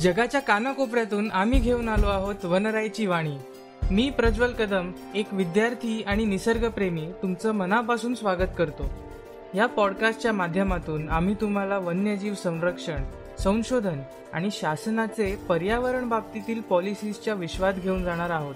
जगाच्या कानाकोपऱ्यातून आम्ही घेऊन आलो आहोत वनराईची वाणी. मी प्रज्वल कदम एक विद्यार्थी आणि निसर्गप्रेमी तुमचं मनापासून स्वागत करतो. या पॉडकास्टच्या माध्यमातून आम्ही तुम्हाला वन्यजीव संरक्षण संशोधन आणि शासनाचे पर्यावरण बाबतीतील पॉलिसीजच्या विश्वात घेऊन जाणार आहोत.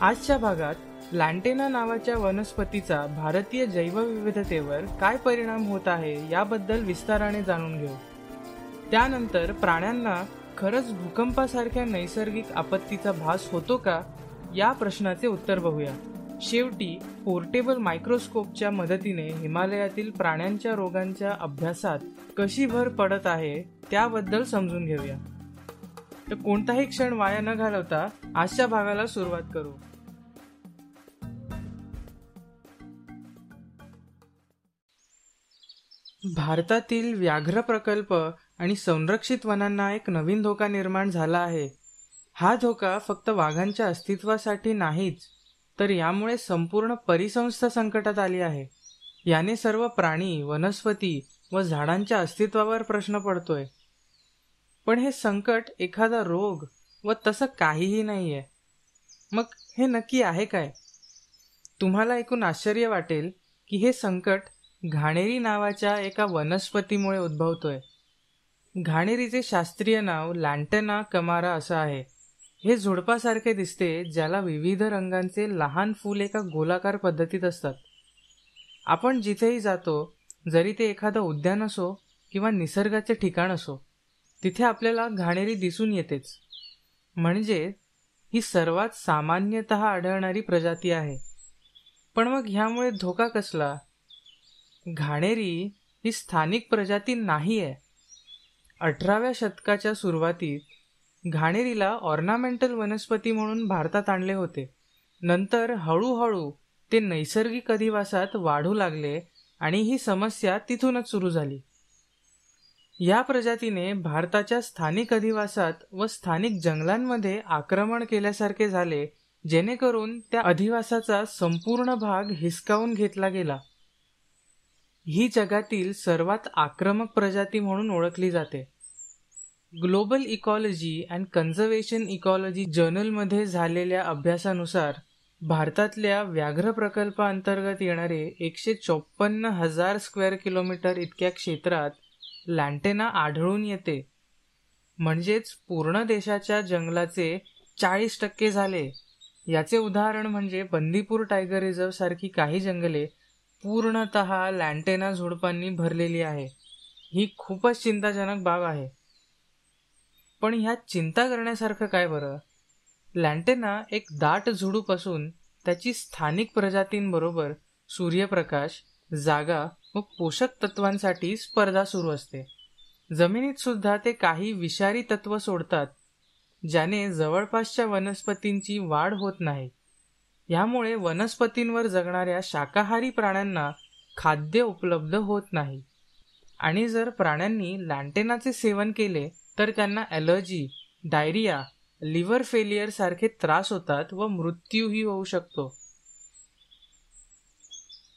आजच्या भागात लँटेना नावाच्या वनस्पतीचा भारतीय जैवविविधतेवर काय परिणाम होत आहे याबद्दल विस्ताराने जाणून घेऊ. त्यानंतर प्राण्यांना खरंच भूकंपासारख्या नैसर्गिक आपत्तीचा भास होतो का? या प्रश्नाचे उत्तर बघूया. शेवटी पोर्टेबल मायक्रोस्कोपच्या मदतीने हिमालयातील प्राण्यांच्या रोगांच्या अभ्यासात कशी भर पडत आहे त्याबद्दल समजून घेऊया. तर कोणताही क्षण वाया न घालवता आजच्या भागाला सुरुवात करू. भारतातील व्याघ्र प्रकल्प आणि संरक्षित वनांना एक नवीन धोका निर्माण झाला आहे. हा धोका फक्त वाघांच्या अस्तित्वासाठी नाहीच तर यामुळे संपूर्ण परिसंस्था संकटात आली आहे. याने सर्व प्राणी वनस्पती व झाडांच्या अस्तित्वावर प्रश्न पडतोय. पण हे संकट एखादा रोग व तसं काहीही नाही आहे मग हे नक्की आहे काय? तुम्हाला ऐकून आश्चर्य वाटेल की हे संकट घाणेरी नावाच्या एका वनस्पतीमुळे उद्भवतोय. घाणेरीचे शास्त्रीय नाव लँटेना कमारा असं आहे. हे झुडपासारखे दिसते ज्याला विविध रंगांचे लहान फूल एका गोलाकार पद्धतीत असतात. आपण जिथेही जातो जरी ते एखादं उद्यान असो किंवा निसर्गाचे ठिकाण असो तिथे आपल्याला घाणेरी दिसून येतेच. म्हणजे ही सर्वात सामान्यतः आढळणारी प्रजाती आहे. पण मग ह्यामुळे धोका कसला? घाणेरी ही स्थानिक प्रजाती नाही आहे अठराव्या शतकाच्या सुरुवातीत घाणेरीला ऑर्नामेंटल वनस्पती म्हणून भारतात आणले होते. नंतर हळूहळू ते नैसर्गिक अधिवासात वाढू लागले आणि ही समस्या तिथूनच सुरू झाली. या प्रजातीने भारताच्या स्थानिक अधिवासात व स्थानिक जंगलांमध्ये आक्रमण केल्यासारखे झाले जेणेकरून त्या अधिवासाचा संपूर्ण भाग हिसकावून घेतला गेला. ही जगातील सर्वात आक्रमक प्रजाती म्हणून ओळखली जाते. Global ecology and conservation ecology जर्नलमध्ये झालेल्या अभ्यासानुसार भारतातल्या व्याघ्र प्रकल्पाअंतर्गत येणारे एकशे चोपन्न हजार स्क्वेअर किलोमीटर इतक्या क्षेत्रात लँटेना आढळून येते. म्हणजेच पूर्ण देशाच्या जंगलाचे चाळीस टक्के झाले. याचे उदाहरण म्हणजे बंदीपूर टायगर रिझर्व सारखी काही जंगले पूर्णत लँटेना झुडपांनी भरलेली आहे. ही खूपच चिंताजनक बाब आहे. पण ह्यात चिंता करण्यासारखं काय बरं? लँटेना एक दाट झुडूप असून त्याची स्थानिक प्रजातींबरोबर सूर्यप्रकाश जागा व पोषक तत्वांसाठी स्पर्धा सुरू असते. जमिनीत सुद्धा ते काही विषारी तत्व सोडतात ज्याने जवळपासच्या वनस्पतींची वाढ होत नाही. यामुळे वनस्पतींवर जगणाऱ्या शाकाहारी प्राण्यांना खाद्य उपलब्ध होत नाही. आणि जर प्राण्यांनी लँटेनाचे सेवन केले तर त्यांना ॲलर्जी डायरिया लिव्हर फेलियर सारखे त्रास होतात व मृत्यूही होऊ शकतो.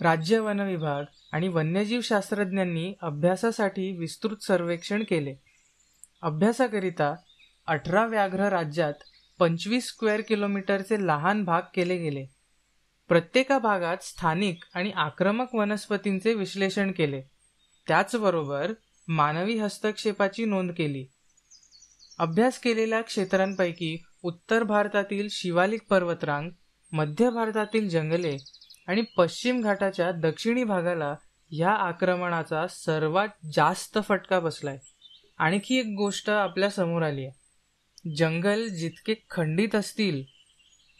राज्य वन विभाग आणि वन्यजीव शास्त्रज्ञांनी अभ्यासासाठी विस्तृत सर्वेक्षण केले. अभ्यासाकरिता अठरा व्याघ्र राज्यात पंचवीस स्क्वेअर किलोमीटरचे लहान भाग केले गेले. प्रत्येका भागात स्थानिक आणि आक्रमक वनस्पतींचे विश्लेषण केले. त्याचबरोबर मानवी हस्तक्षेपाची नोंद केली. अभ्यास केलेल्या क्षेत्रांपैकी उत्तर भारतातील शिवालिक पर्वतरांग मध्य भारतातील जंगले आणि पश्चिम घाटाच्या दक्षिणी भागाला या आक्रमणाचा सर्वात जास्त फटका बसलाय. आणखी एक गोष्ट आपल्यासमोर आली आहे जंगल जितके खंडित असतील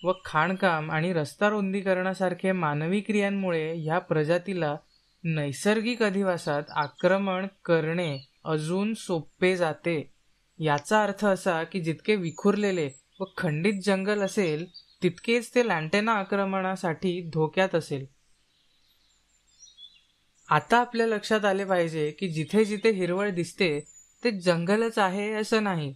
व खाणकाम आणि रस्ता रुंदीकरणासारखे मानवी क्रियांमुळे ह्या प्रजातीला नैसर्गिक अधिवासात आक्रमण करणे अजून सोपे जाते. याचा अर्थ असा की जितके विखुरलेले व खंडित जंगल असेल तितकेच ते लँटेना आक्रमणासाठी धोक्यात असेल. आता आपल्या लक्षात आले पाहिजे की जिथे जिथे हिरवळ दिसते ते जंगलच आहे असं नाही.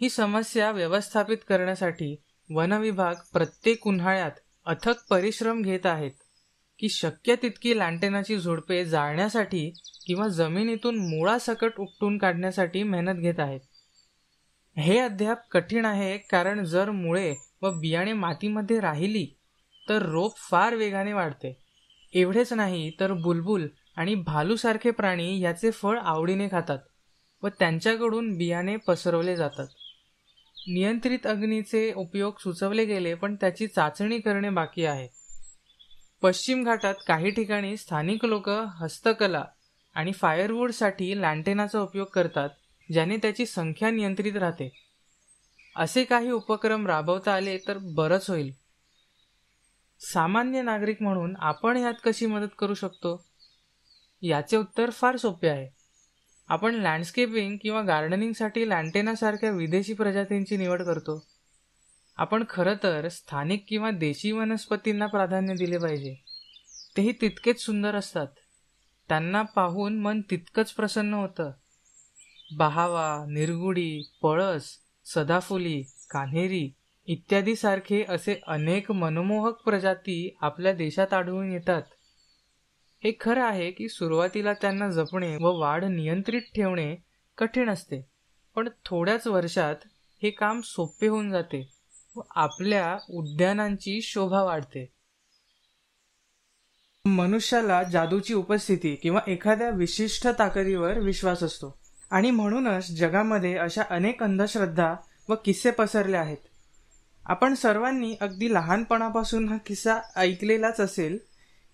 ही समस्या व्यवस्थापित करण्यासाठी वनविभाग प्रत्येक उन्हाळ्यात अथक परिश्रम घेत आहेत की शक्य तितकी लँटेनाची झुडपे जाळण्यासाठी किंवा जमिनीतून मुळासकट उपटून काढण्यासाठी मेहनत घेत आहेत. हे अद्याप कठीण आहे कारण जर मुळे व बियाणे मातीमध्ये राहिली तर रोप फार वेगाने वाढते. एवढेच नाही तर बुलबुल आणि भालूसारखे प्राणी याचे फळ आवडीने खातात व त्यांच्याकडून बियाणे पसरवले जातात. नियंत्रित अग्नीचे उपयोग सुचवले गेले पण त्याची चाचणी करणे बाकी आहे. पश्चिम घाटात काही ठिकाणी स्थानिक लोक हस्तकला आणि फायरवूडसाठी लँटेनाचा उपयोग करतात ज्याने त्याची संख्या नियंत्रित राहते. असे काही उपक्रम राबवता आले तर बरंच होईल. सामान्य नागरिक म्हणून आपण यात कशी मदत करू शकतो? याचे उत्तर फार सोपे आहे. आपण लँडस्केपिंग किंवा गार्डनिंगसाठी लँटेनासारख्या विदेशी प्रजातींची निवड करतो. आपण खरं तर स्थानिक किंवा देशी वनस्पतींना प्राधान्य दिले पाहिजे. तेही तितकेच सुंदर असतात. त्यांना पाहून मन तितकंच प्रसन्न होतं. बहावा निरगुडी पळस सदाफुली कान्हेरी इत्यादी सारखे असे अनेक मनमोहक प्रजाती आपल्या देशात आढळून येतात. हे खरं आहे की सुरुवातीला त्यांना जपणे व वाढ नियंत्रित ठेवणे कठीण असते. पण थोड्याच वर्षात हे काम सोपे होऊन जाते व आपल्या उद्यानांची शोभा वाढते. मनुष्याला जादूची उपस्थिती किंवा एखाद्या विशिष्ट ताकदीवर विश्वास असतो. आणि म्हणूनच जगामध्ये अशा अनेक अंधश्रद्धा व किस्से पसरले आहेत. आपण सर्वांनी अगदी लहानपणापासून हा किस्सा ऐकलेलाच असेल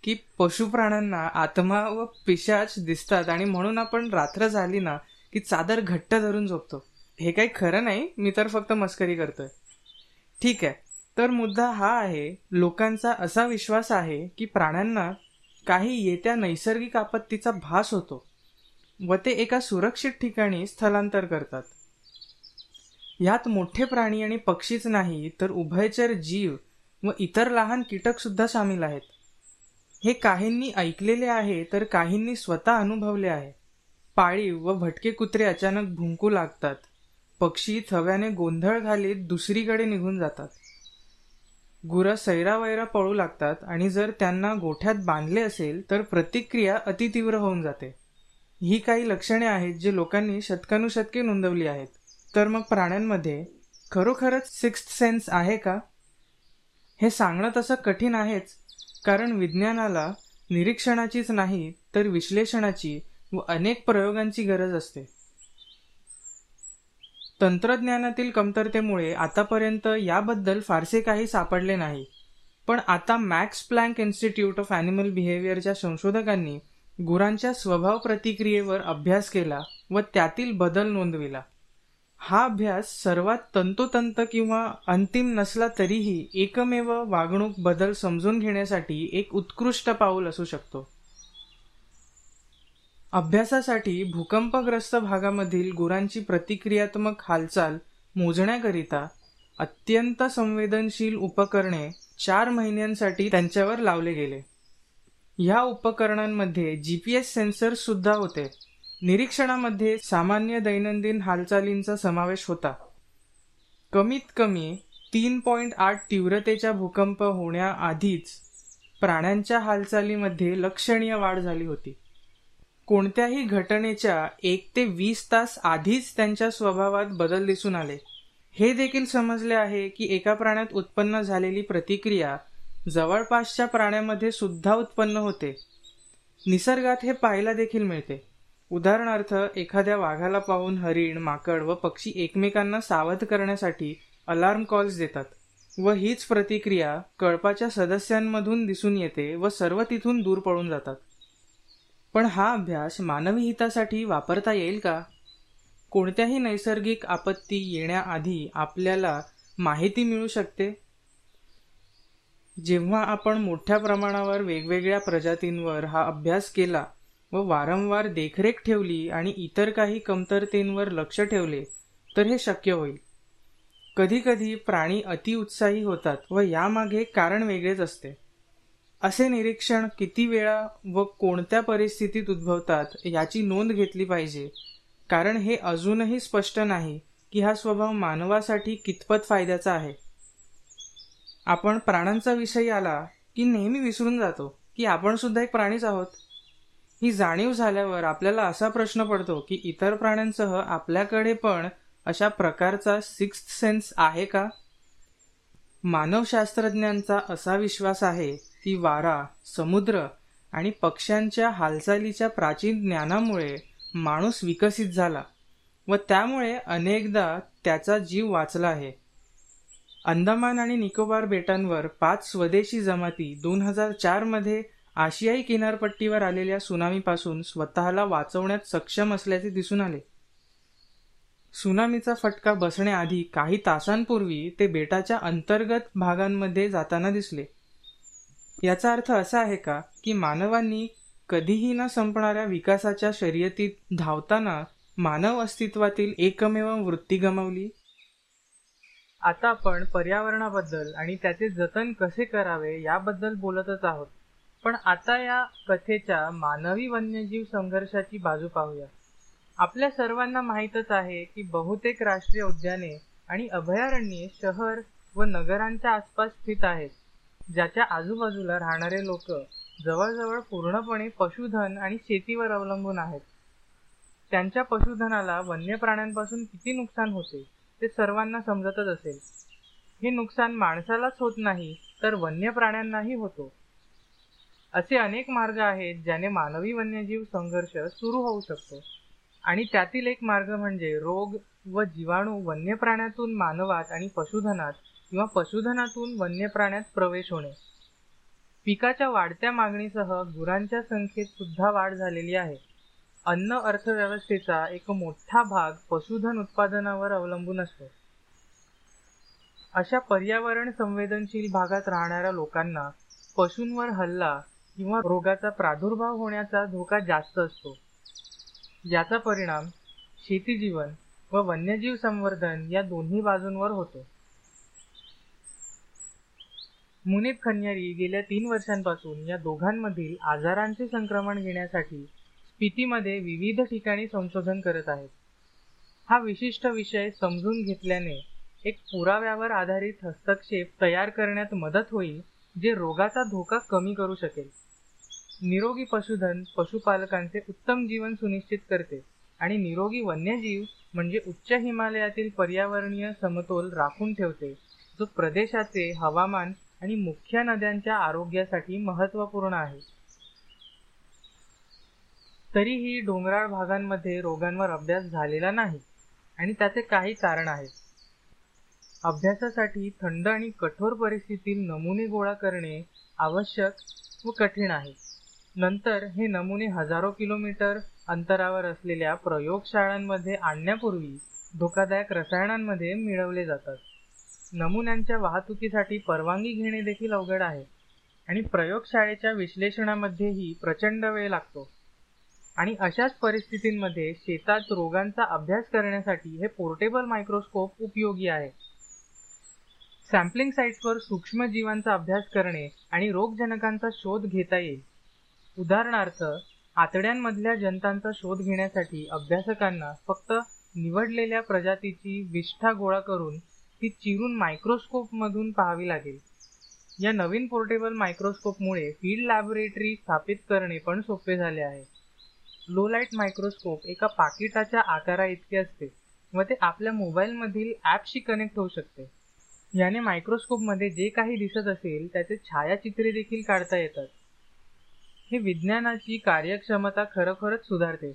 की पशुप्राण्यांना आत्मा व पिशाच दिसतात आणि म्हणून आपण रात्र झाली ना की चादर घट्ट धरून झोपतो. हे काही खरं नाही मी तर फक्त मस्करी करतोय. ठीक आहे तर मुद्दा हा आहे लोकांचा असा विश्वास आहे की प्राण्यांना काही येत्या नैसर्गिक आपत्तीचा भास होतो व ते एका सुरक्षित ठिकाणी स्थलांतर करतात. यात मोठे प्राणी आणि पक्षीच नाही तर उभयचर जीव व इतर लहान कीटक सुद्धा सामील आहेत. हे काहींनी ऐकलेले आहे तर काहींनी स्वतः अनुभवले आहे. पाळीव व भटके कुत्रे अचानक भुंकू लागतात. पक्षी थव्याने गोंधळ घालीत दुसरीकडे निघून जातात. गुरं सैरावैरा पळू लागतात आणि जर त्यांना गोठ्यात बांधले असेल तर प्रतिक्रिया अतितीव्र होऊन जाते. ही काही लक्षणे आहेत जी लोकांनी शतकानुशतके नोंदवली आहेत. तर मग प्राण्यांमध्ये खरोखरच सिक्स्थ सेन्स आहे का? हे सांगणं तसं कठीण आहेच कारण विज्ञानाला निरीक्षणाचीच नाही तर विश्लेषणाची व अनेक प्रयोगांची गरज असते. तंत्रज्ञानातील कमतरतेमुळे आतापर्यंत याबद्दल फारसे काही सापडले नाही. पण आता Max Planck Institute of animal बिहेवियरच्या संशोधकांनी गुरांच्या स्वभाव प्रतिक्रियेवर अभ्यास केला व त्यातील बदल नोंदविला. हा अभ्यास सर्वात तंतोतंत किंवा अंतिम नसला तरीही एकमेव वागणूक बदल समजून घेण्यासाठी एक उत्कृष्ट पाऊल असू शकतो. अभ्यासासाठी भूकंपग्रस्त भागामधील गुरांची प्रतिक्रियात्मक हालचाल मोजण्याकरिता अत्यंत संवेदनशील उपकरणे चार महिन्यांसाठी त्यांच्यावर लावले गेले. या उपकरणांमध्ये जी पी सेन्सर सुद्धा होते. निरीक्षणामध्ये सामान्य दैनंदिन हालचालींचा समावेश होता. कमीत कमी तीन पॉईंट आठ तीव्रतेच्या भूकंप होण्याआधीच प्राण्यांच्या हालचालीमध्ये लक्षणीय वाढ झाली होती. कोणत्याही घटनेच्या एक ते वीस तास आधीच त्यांच्या स्वभावात बदल दिसून आले. हे देखील समजले आहे की एका प्राण्यात उत्पन्न झालेली प्रतिक्रिया जवळपासच्या प्राण्यामध्ये सुद्धा उत्पन्न होते. निसर्गात हे पाहायला देखील मिळते. उदाहरणार्थ एखाद्या वाघाला पाहून हरिण माकड व पक्षी एकमेकांना सावध करण्यासाठी अलार्म कॉल्स देतात व हीच प्रतिक्रिया कळपाच्या सदस्यांमधून दिसून येते व सर्व तिथून दूर पळून जातात. पण हा अभ्यास मानवी हितासाठी वापरता येईल का? कोणत्याही नैसर्गिक आपत्ती येण्याआधी आपल्याला माहिती मिळू शकते? जेव्हा आपण मोठ्या प्रमाणावर वेगवेगळ्या प्रजातींवर हा अभ्यास केला व वारंवार देखरेख ठेवली आणि इतर काही कमतरतेंवर लक्ष ठेवले तर हे शक्य होईल. कधीकधी प्राणी अतिउत्साही होतात व यामागे कारण वेगळेच असते. असे निरीक्षण किती वेळा व कोणत्या परिस्थितीत उद्भवतात याची नोंद घेतली पाहिजे कारण हे अजूनही स्पष्ट नाही की हा स्वभाव मानवासाठी कितपत फायद्याचा आहे. आपण प्राण्यांचा विषय आला की नेहमी विसरून जातो की आपण सुद्धा एक प्राणीच आहोत. ही जाणीव झाल्यावर आपल्याला असा प्रश्न पडतो की इतर प्राण्यांसह आपल्याकडे पण अशा प्रकारचा सिक्स्थ सेन्स आहे का? मानवशास्त्रज्ञांचा असा विश्वास आहे की वारा समुद्र आणि पक्ष्यांच्या हालचालीच्या प्राचीन ज्ञानामुळे माणूस विकसित झाला व त्यामुळे अनेकदा त्याचा जीव वाचला आहे. अंदमान आणि निकोबार बेटांवर पाच स्वदेशी जमाती दोन हजार चारमध्ये आशियाई किनारपट्टीवर आलेल्या सुनामीपासून स्वतःला वाचवण्यात सक्षम असल्याचे दिसून आले. सुनामीचा फटका बसण्याआधी काही तासांपूर्वी ते बेटाच्या अंतर्गत भागांमध्ये जाताना दिसले. याचा अर्थ असा आहे का की मानवांनी कधीही न संपणाऱ्या विकासाच्या शर्यतीत धावताना मानव अस्तित्वातील एकमेव वृत्ती गमावली? आता आपण पर्यावरणाबद्दल आणि त्याचे जतन कसे करावे याबद्दल बोलतच आहोत. पण आता या कथेच्या मानवी वन्यजीव संघर्षाची बाजू पाहूया. आपल्या सर्वांना माहीतच आहे की बहुतेक राष्ट्रीय उद्याने आणि अभयारण्ये शहर व नगरांच्या आसपास स्थित आहेत ज्याच्या आजूबाजूला राहणारे लोक जवळजवळ पूर्णपणे पशुधन आणि शेतीवर अवलंबून आहेत. त्यांच्या पशुधनाला वन्य प्राण्यांपासून किती नुकसान होते ते सर्वांना समजतच असेल. हे नुकसान माणसालाच होत नाही तर वन्य प्राण्यांनाही होतो. असे अनेक मार्ग आहेत ज्याने मानवी वन्यजीव संघर्ष सुरू होऊ शकतो. आणि त्यातील एक मार्ग म्हणजे रोग व जीवाणू वन्य प्राण्यातून मानवात आणि पशुधनात किंवा पशुधनातून वन्य प्राण्यात प्रवेश होणे. पिकाच्या वाढत्या मागणीसह गुरांच्या संख्येत सुद्धा वाढ झालेली आहे. अन्न अर्थव्यवस्थेचा एक मोठा भाग पशुधन उत्पादनावर अवलंबून असतो. अशा पर्यावरण संवेदनशील भागात राहणाऱ्या लोकांना पशूंवर हल्ला किंवा रोगाचा प्रादुर्भाव होण्याचा धोका जास्त असतो. याचा परिणाम शेती जीवन व वन्यजीव संवर्धन या दोन्ही बाजूंवर होतो. मुनीत खन्यारी गेल्या तीन वर्षांपासून या दोघांमधील आजारांचे संक्रमण घेण्यासाठी स्पितीमध्ये विविध ठिकाणी संशोधन करत आहेत. हा विशिष्ट विषय समजून घेतल्याने एक पुराव्यावर आधारित हस्तक्षेप तयार करण्यात मदत होईल जे रोगाचा धोका कमी करू शकेल. निरोगी पशुधन पशुपालकांचे उत्तम जीवन सुनिश्चित करते आणि निरोगी वन्यजीव म्हणजे उच्च हिमालयातील पर्यावरणीय समतोल राखून ठेवते जो प्रदेशाचे हवामान आणि मुख्य नद्यांच्या आरोग्यासाठी महत्त्वपूर्ण आहे. तरीही डोंगराळ भागांमध्ये रोगांवर अभ्यास झालेला नाही आणि त्याचे काही कारण आहेत. अभ्यासासाठी थंड आणि कठोर परिस्थितीत नमुने गोळा करणे आवश्यक व कठीण आहे. नंतर हे नमुने हजारो किलोमीटर अंतरावर असलेल्या प्रयोगशाळांमध्ये आणण्यापूर्वी धोकादायक रसायनांमध्ये मिळवले जातात. नमुन्यांच्या वाहतुकीसाठी परवानगी घेणे देखील अवघड आहे आणि प्रयोगशाळेच्या विश्लेषणामध्येही प्रचंड वेळ लागतो. आणि अशाच परिस्थितींमध्ये शेतात रोगांचा अभ्यास करण्यासाठी हे पोर्टेबल मायक्रोस्कोप उपयोगी आहे. सॅम्पलिंग साईट्सवर सूक्ष्म जीवांचा अभ्यास करणे आणि रोगजनकांचा शोध घेता येईल. उदाहरणार्थ आतड्यांमधल्या जंतांचा शोध घेण्यासाठी अभ्यासकांना फक्त निवडलेल्या प्रजातीची विष्ठा गोळा करून ती चिरून मायक्रोस्कोपमधून पहावी पाहावी लागेल. या नवीन पोर्टेबल मायक्रोस्कोपमुळे फील्ड लॅबोरेटरी स्थापित करणे पण सोपे झाले आहे. लो लाइट मायक्रोस्कोप एका पाकिटाच्या आकारा इतके असते व ते आपल्या मोबाईलमधील ॲपशी कनेक्ट होऊ शकते. याने मायक्रोस्कोपमध्ये जे काही दिसत असेल त्याचे छायाचित्रे देखील काढता येतात. हे विज्ञानाची कार्यक्षमता खरोखरच सुधारते.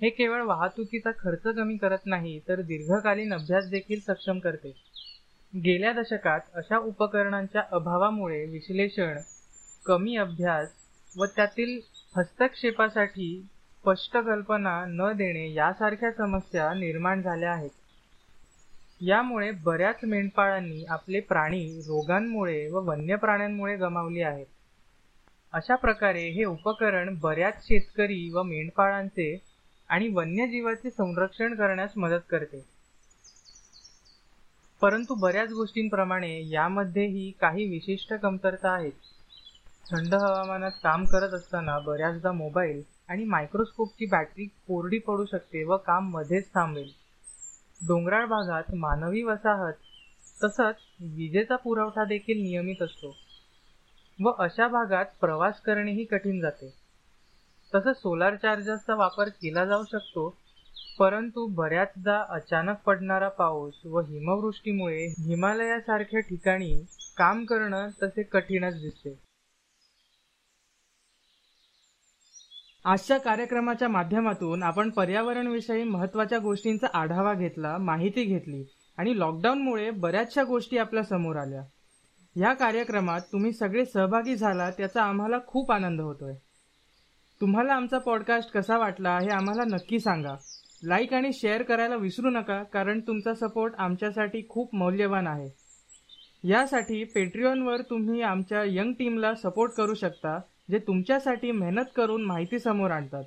हे केवळ वाहतुकीचा खर्च कमी करत नाही तर दीर्घकालीन अभ्यास देखील सक्षम करते. गेल्या दशकात अशा उपकरणांच्या अभावामुळे विश्लेषण कमी अभ्यास व त्यातील हस्तक्षेपासाठी स्पष्ट कल्पना न देणे यासारख्या समस्या निर्माण झाल्या आहेत. यामुळे बऱ्याच मेंढपाळांनी आपले प्राणी रोगांमुळे व वन्य प्राण्यांमुळे गमावली आहेत. अशा प्रकारे हे उपकरण बऱ्याच शेतकरी व मेंढपाळांचे आणि वन्यजीवाचे संरक्षण करण्यास मदत करते. परंतु बऱ्याच गोष्टींप्रमाणे यामध्येही काही विशिष्ट कमतरता आहेत. थंड हवामानात काम करत असताना बऱ्याचदा मोबाईल आणि मायक्रोस्कोपची बॅटरी कोरडी पडू शकते व काम मध्येच थांबेल. डोंगराळ भागात मानवी वसाहत तसंच विजेचा पुरवठा देखील नियमित असतो व अशा भागात प्रवास करणेही कठीण जाते. तसंच सोलार चार्जर्सचा वापर केला जाऊ शकतो परंतु बऱ्याचदा अचानक पडणारा पाऊस व हिमवृष्टीमुळे हिमालयासारख्या ठिकाणी काम करणं तसे कठीणच दिसते. आजच्या कार्यक्रमाच्या माध्यमातून आपण पर्यावरणविषयी महत्त्वाच्या गोष्टींचा आढावा घेतला माहिती घेतली आणि लॉकडाऊनमुळे बऱ्याचशा गोष्टी आपल्यासमोर आल्या. या कार्यक्रमात तुम्ही सगळे सहभागी झालात त्याचा आम्हाला खूप आनंद होतोय. तुम्हाला आमचा पॉडकास्ट कसा वाटला हे आम्हाला नक्की सांगा. लाईक आणि शेअर करायला विसरू नका कारण तुमचा सपोर्ट आमच्यासाठी खूप मौल्यवान आहे. यासाठी पेट्रियॉनवर तुम्ही आमच्या यंग टीमला सपोर्ट करू शकता. जे तुमच्यासाठी मेहनत करून माहिती समोर आणतात.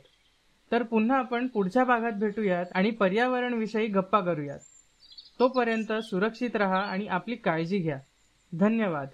तर पुन्हा आपण पुढच्या भागात भेटूयात आणि पर्यावरणविषयी गप्पा करूयात. तोपर्यंत सुरक्षित रहा आणि आपली काळजी घ्या. धन्यवाद.